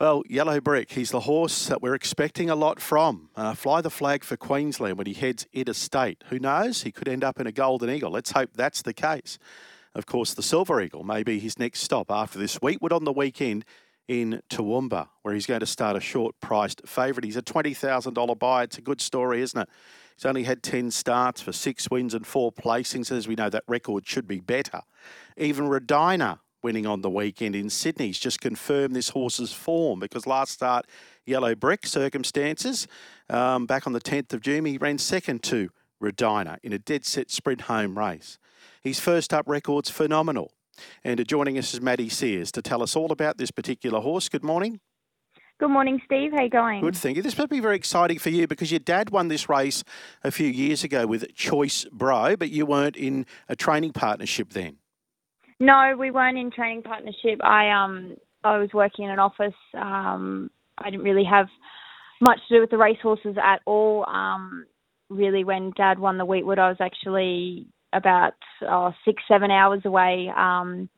Well, Yellow Brick, he's the horse that we're expecting a lot from. Uh, fly the flag for Queensland when he heads interstate. Who knows? He could end up in a Golden Eagle. Let's hope that's the case. Of course, the Silver Eagle may be his next stop after this Weetwood on the weekend in Toowoomba, where he's going to start a short priced favourite. He's a $20,000 buy. It's a good story, isn't it? He's only had 10 starts for six wins and four placings. As we know, that record should be better. Even Redina winning on the weekend in Sydney. He's just confirmed this horse's form because last start, Yellow Brick circumstances. Um, back on the 10th of June, he ran second to Redina in a dead set sprint home race. His first up record's phenomenal. And joining us is Maddie Sears to tell us all about this particular horse. Good morning. Good morning, Steve. How you going? Good, thank you. This must be very exciting for you because your dad won this race a few years ago with Choice Bro, but you weren't in a training partnership then. No, we weren't in training partnership. I um I was working in an office. Um, I didn't really have much to do with the racehorses at all. Um, really, when Dad won the Weetwood, I was actually about oh, six, seven hours away. Um,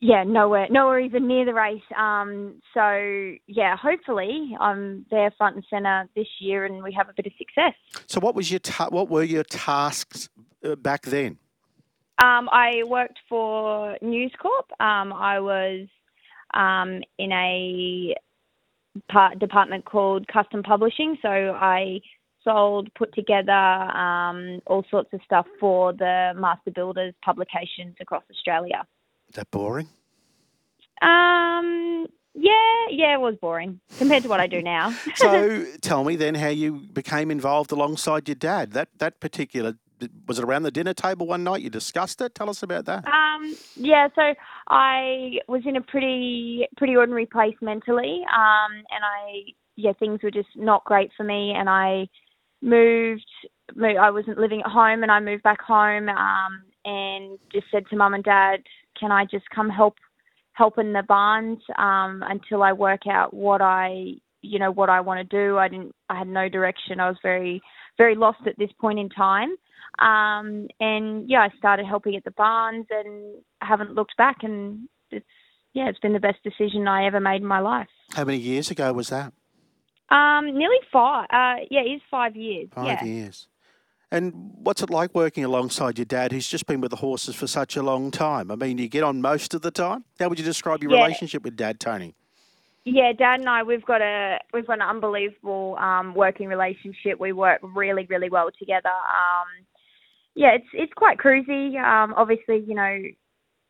yeah, nowhere, nowhere even near the race. Um, so yeah, hopefully I'm there front and center this year, and we have a bit of success. So, what was your ta- what were your tasks uh, back then? Um, I worked for News Corp. Um, I was um, in a part, department called Custom Publishing. So I sold, put together um, all sorts of stuff for the master builders publications across Australia. Is that boring? Um, yeah, yeah, it was boring compared to what I do now. so tell me then how you became involved alongside your dad. That that particular was it around the dinner table one night? You discussed it. Tell us about that. Um, yeah, so I was in a pretty pretty ordinary place mentally, um, and I yeah things were just not great for me, and I moved. moved I wasn't living at home, and I moved back home, um, and just said to mum and dad, "Can I just come help help in the barns um, until I work out what I you know what I want to do?" I didn't. I had no direction. I was very very lost at this point in time. Um, and yeah, I started helping at the barns and haven't looked back. And it's yeah, it's been the best decision I ever made in my life. How many years ago was that? Um, nearly five. Uh, yeah, it's five years. Five yeah. years. And what's it like working alongside your dad, who's just been with the horses for such a long time? I mean, you get on most of the time. How would you describe your yeah. relationship with Dad, Tony? Yeah, Dad and I, we've got a we've got an unbelievable um, working relationship. We work really, really well together. Um, yeah, it's it's quite cruisy. Um, obviously, you know,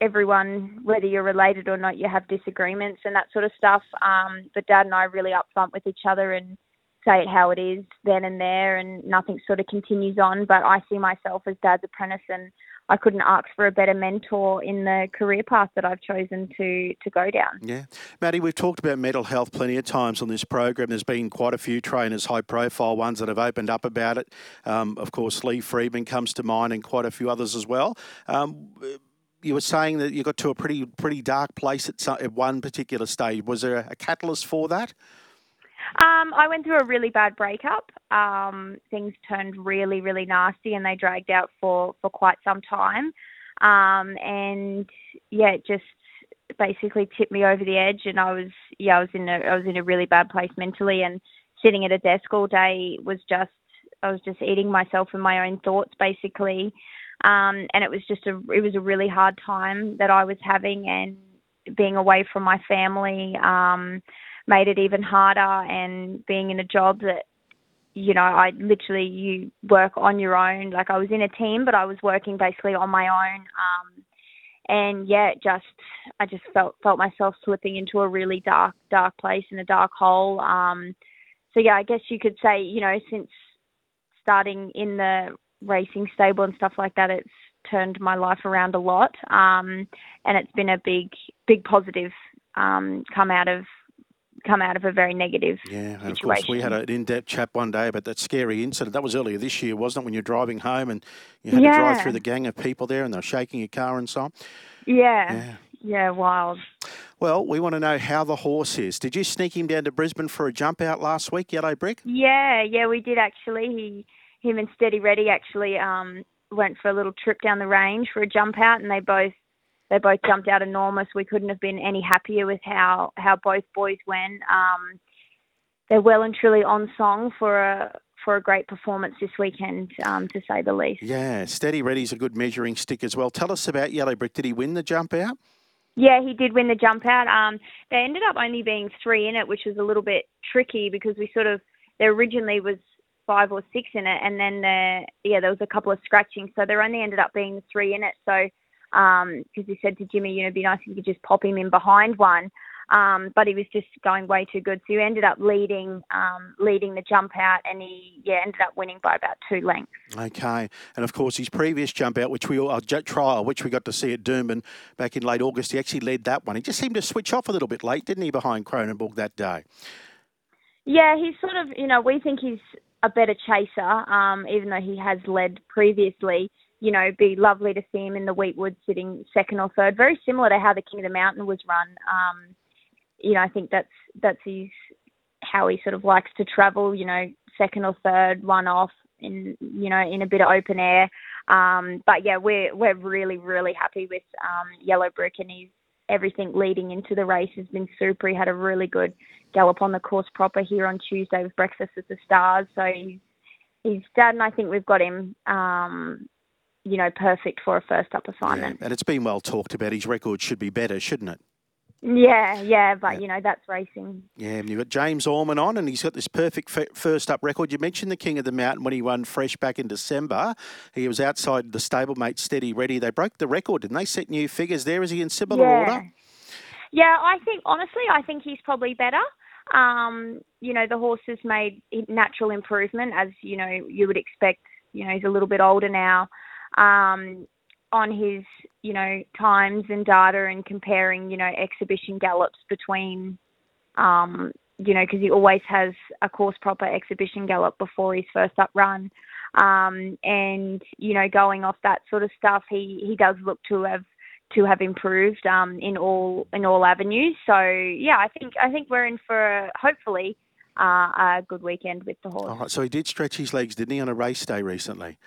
everyone, whether you're related or not, you have disagreements and that sort of stuff. Um, but Dad and I are really upfront with each other and say it how it is then and there, and nothing sort of continues on. But I see myself as Dad's apprentice, and I couldn't ask for a better mentor in the career path that I've chosen to to go down. Yeah, Maddie, we've talked about mental health plenty of times on this program. There's been quite a few trainers, high profile ones, that have opened up about it. Um, of course, Lee Freedman comes to mind, and quite a few others as well. Um, you were saying that you got to a pretty pretty dark place at, some, at one particular stage. Was there a catalyst for that? Um, I went through a really bad breakup. Um, things turned really, really nasty, and they dragged out for for quite some time. Um, and yeah, it just basically tipped me over the edge, and I was yeah, I was in a I was in a really bad place mentally, and sitting at a desk all day was just I was just eating myself and my own thoughts basically. Um, and it was just a it was a really hard time that I was having, and being away from my family. Um, made it even harder and being in a job that you know I literally you work on your own. Like I was in a team but I was working basically on my own. Um and yeah just I just felt felt myself slipping into a really dark dark place in a dark hole. Um so yeah I guess you could say you know since starting in the racing stable and stuff like that it's turned my life around a lot. Um and it's been a big big positive um come out of come out of a very negative yeah, situation. of course, we had an in-depth chat one day about that scary incident. That was earlier this year, wasn't it? When you're driving home and you had yeah. to drive through the gang of people there, and they're shaking your car and so on. Yeah, yeah, yeah, wild. Well, we want to know how the horse is. Did you sneak him down to Brisbane for a jump out last week, Yellow Brick? Yeah, yeah, we did actually. He, him and Steady Ready actually um, went for a little trip down the range for a jump out, and they both they both jumped out enormous. We couldn't have been any happier with how how both boys went. Um, they're well and truly on song for a for a great performance this weekend, um, to say the least. Yeah, Steady Ready's a good measuring stick as well. Tell us about Yellow Brick. Did he win the jump out? Yeah, he did win the jump out. Um, they ended up only being three in it, which was a little bit tricky because we sort of there originally was five or six in it, and then there yeah there was a couple of scratching, so there only ended up being three in it. So um, he said to Jimmy, you know, it'd be nice if you could just pop him in behind one. Um, but he was just going way too good. So he ended up leading um, leading the jump out, and he yeah ended up winning by about two lengths. Okay, and of course his previous jump out, which we uh, trial, which we got to see at Doomben back in late August, he actually led that one. He just seemed to switch off a little bit late, didn't he, behind Cronenberg that day? Yeah, he's sort of you know we think he's a better chaser, um, even though he has led previously you know, be lovely to see him in the Weetwood sitting second or third. Very similar to how the King of the Mountain was run. Um, you know, I think that's that's his how he sort of likes to travel. You know, second or third, one off in you know in a bit of open air. Um, but yeah, we're we're really really happy with um, Yellow Brick and he's everything leading into the race has been super. He had a really good gallop on the course proper here on Tuesday with Breakfast at the Stars. So he's he's done. I think we've got him. Um, you know, perfect for a first up assignment. Yeah, and it's been well talked about. His record should be better, shouldn't it? Yeah, yeah, but yeah. you know that's racing. Yeah, and you've got James Orman on, and he's got this perfect first up record. You mentioned the King of the Mountain when he won fresh back in December. He was outside the stablemate Steady Ready. They broke the record, didn't they? Set new figures there. Is he in similar yeah. order? Yeah, I think honestly, I think he's probably better. Um, you know, the horse has made natural improvement, as you know you would expect. You know, he's a little bit older now. Um, on his, you know, times and data and comparing, you know, exhibition gallops between, um, you know, because he always has a course proper exhibition gallop before his first up run. Um, and, you know, going off that sort of stuff, he, he does look to have to have improved um, in all in all avenues. So yeah, I think I think we're in for hopefully uh, a good weekend with the horse. All right, so he did stretch his legs, didn't he, on a race day recently?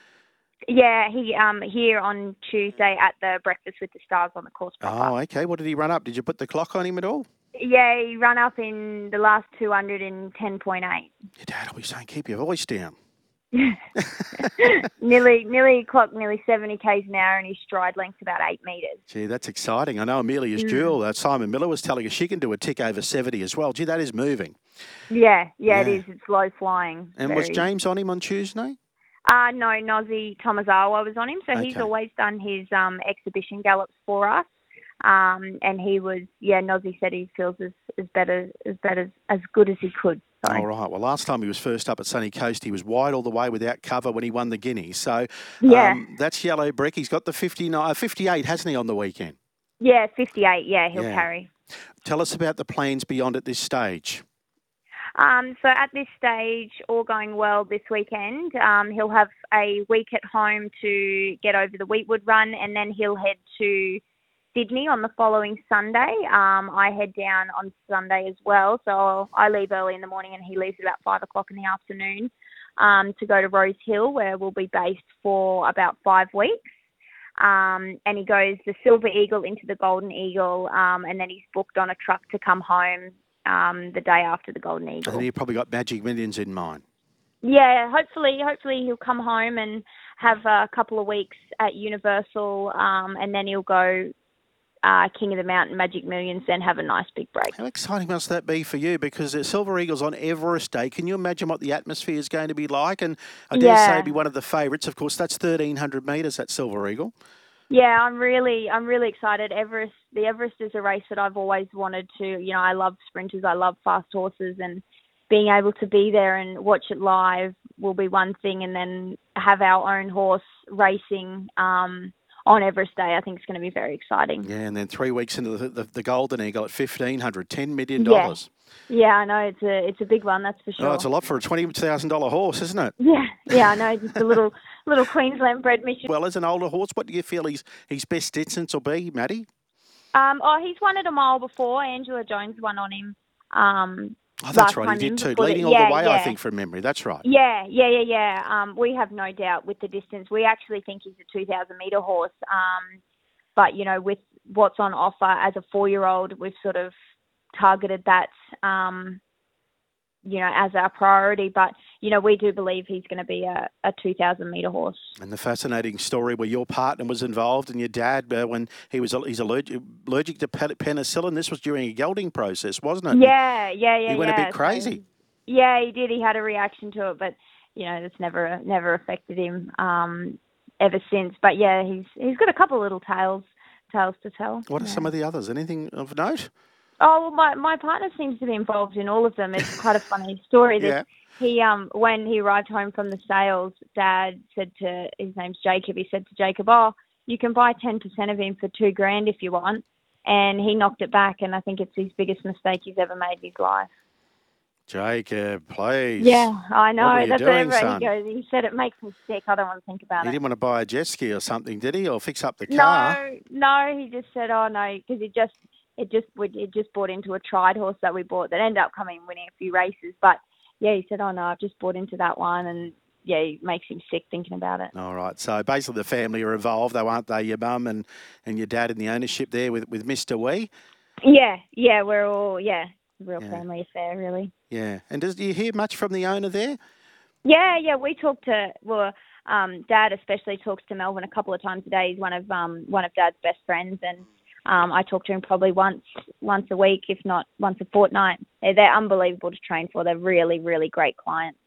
Yeah, he um here on Tuesday at the Breakfast with the Stars on the course proper. Oh, okay. What did he run up? Did you put the clock on him at all? Yeah, he ran up in the last 200 in 10.8. Your dad will be saying, keep your voice down. nearly, nearly clocked nearly 70 k's an hour, and his stride length's about eight metres. Gee, that's exciting. I know Amelia's mm. jewel. Uh, Simon Miller was telling us she can do a tick over 70 as well. Gee, that is moving. Yeah, yeah, yeah. it is. It's low flying. And Very. was James on him on Tuesday? Uh, no, Nozi Tomizawa was on him, so okay. he's always done his um, exhibition gallops for us. Um, and he was, yeah, Nozi said he feels as, as better as better as good as he could. So. All right. Well, last time he was first up at Sunny Coast, he was wide all the way without cover when he won the Guinea. So yeah, um, that's Yellow Brick. He's got the 59, 58, hasn't he, on the weekend? Yeah, 58. Yeah, he'll yeah. carry. Tell us about the plans beyond at this stage. Um, so at this stage, all going well this weekend. Um, he'll have a week at home to get over the Weetwood run, and then he'll head to Sydney on the following Sunday. Um, I head down on Sunday as well, so I leave early in the morning, and he leaves about five o'clock in the afternoon um, to go to Rose Hill, where we'll be based for about five weeks. Um, and he goes the Silver Eagle into the Golden Eagle, um, and then he's booked on a truck to come home um, the day after the Golden Eagle. And you probably got Magic Millions in mind. Yeah, hopefully, hopefully he'll come home and have a couple of weeks at Universal, um, and then he'll go uh, King of the Mountain, Magic Millions, then have a nice big break. How exciting must that be for you? Because the Silver Eagles on Everest Day. Can you imagine what the atmosphere is going to be like? And I dare yeah. say, be one of the favourites. Of course, that's thirteen hundred metres. That Silver Eagle. Yeah, I'm really, I'm really excited. Everest, the Everest is a race that I've always wanted to. You know, I love sprinters, I love fast horses, and being able to be there and watch it live will be one thing, and then have our own horse racing um, on Everest Day, I think is going to be very exciting. Yeah, and then three weeks into the, the, the Golden Eagle at fifteen hundred, ten million dollars. Yeah. Yeah, I know it's a it's a big one, that's for sure. Oh, it's a lot for a twenty thousand dollar horse, isn't it? Yeah, yeah, I know. Just a little little Queensland bred mission. Well, as an older horse, what do you feel his his best distance will be, Maddie? Um, oh, he's won it a mile before. Angela Jones won on him. Um, oh, that's right, he did too. Leading all yeah, the way, yeah. I think, from memory. That's right. Yeah, yeah, yeah, yeah. Um, we have no doubt with the distance. We actually think he's a two thousand metre horse. Um, but you know, with what's on offer as a four-year-old, we've sort of targeted that. You know, as our priority. But, you know, we do believe he's going to be a, a 2,000 metre horse. And the fascinating story where your partner was involved and your dad, uh, when he was he's allergic, allergic to penicillin, this was during a gelding process, wasn't it? Yeah, yeah, yeah. He went yeah. a bit crazy. So, yeah, he did. He had a reaction to it, but, you know, it's never never affected him um, ever since. But, yeah, he's he's got a couple of little tales tales to tell. What are yeah. some of the others? Anything of note? Oh, well, my my partner seems to be involved in all of them. It's quite a funny story. That yeah. He um when he arrived home from the sales, Dad said to his name's Jacob. He said to Jacob, "Oh, you can buy ten percent of him for two grand if you want." And he knocked it back, and I think it's his biggest mistake he's ever made in his life. Jacob, please. Yeah, I know. What That's doing, where son? he goes. He said it makes me sick. I don't want to think about He it. He didn't want to buy a jet ski or something, did he? Or fix up the car? No, no. He just said, "Oh no," because he just it just would it just bought into a tried horse that we bought that ended up coming and winning a few races. But yeah, he said, "Oh no, I've just bought into that one," and yeah, it makes him sick thinking about it. All right. So basically, the family are involved, though, aren't they? Your mum and, and your dad in the ownership there with, with Mr. Wee. Yeah, yeah, we're all yeah, real Yeah. family affair, really. Yeah. And does do you hear much from the owner there? Yeah, yeah, we talk to well, um, Dad especially talks to Melvin a couple of times a day. He's one of um one of Dad's best friends, and um, I talk to him probably once once a week, if not once a fortnight. They're, they're unbelievable to train for. They're really, really great clients.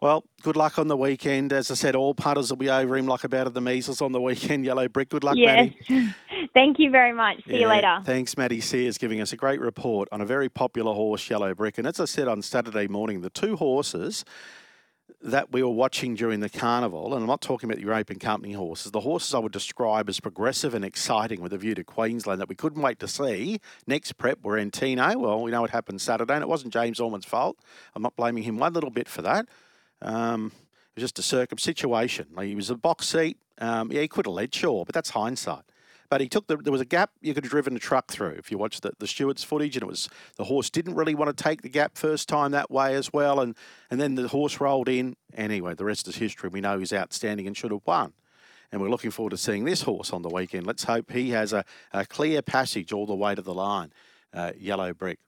Well, good luck on the weekend. As I said, all punters will be over him like about of the measles on the weekend. Yellow brick. Good luck, yes. Maddie. Thank you very much. See you later. Thanks, Maddie Sears, giving us a great report on a very popular horse, Yellow Brick. And as I said on Saturday morning, the two horses that we were watching during the carnival, and I'm not talking about the European Company horses, the horses I would describe as progressive and exciting with a view to Queensland that we couldn't wait to see. Next prep were Antino. Well, we know what happened Saturday, and it wasn't James Orman's fault. I'm not blaming him one little bit for that. Um, it was just a circum situation. He was a box seat. Um, yeah, he could have led, sure, but that's hindsight. But he took the there was a gap you could have driven a truck through if you watched the, the Stewart's footage, and it was the horse didn't really want to take the gap first time that way as well, and and then the horse rolled in. Anyway, the rest is history. We know he's outstanding and should have won. And we're looking forward to seeing this horse on the weekend. Let's hope he has a, a clear passage all the way to the line. Uh, yellow brick.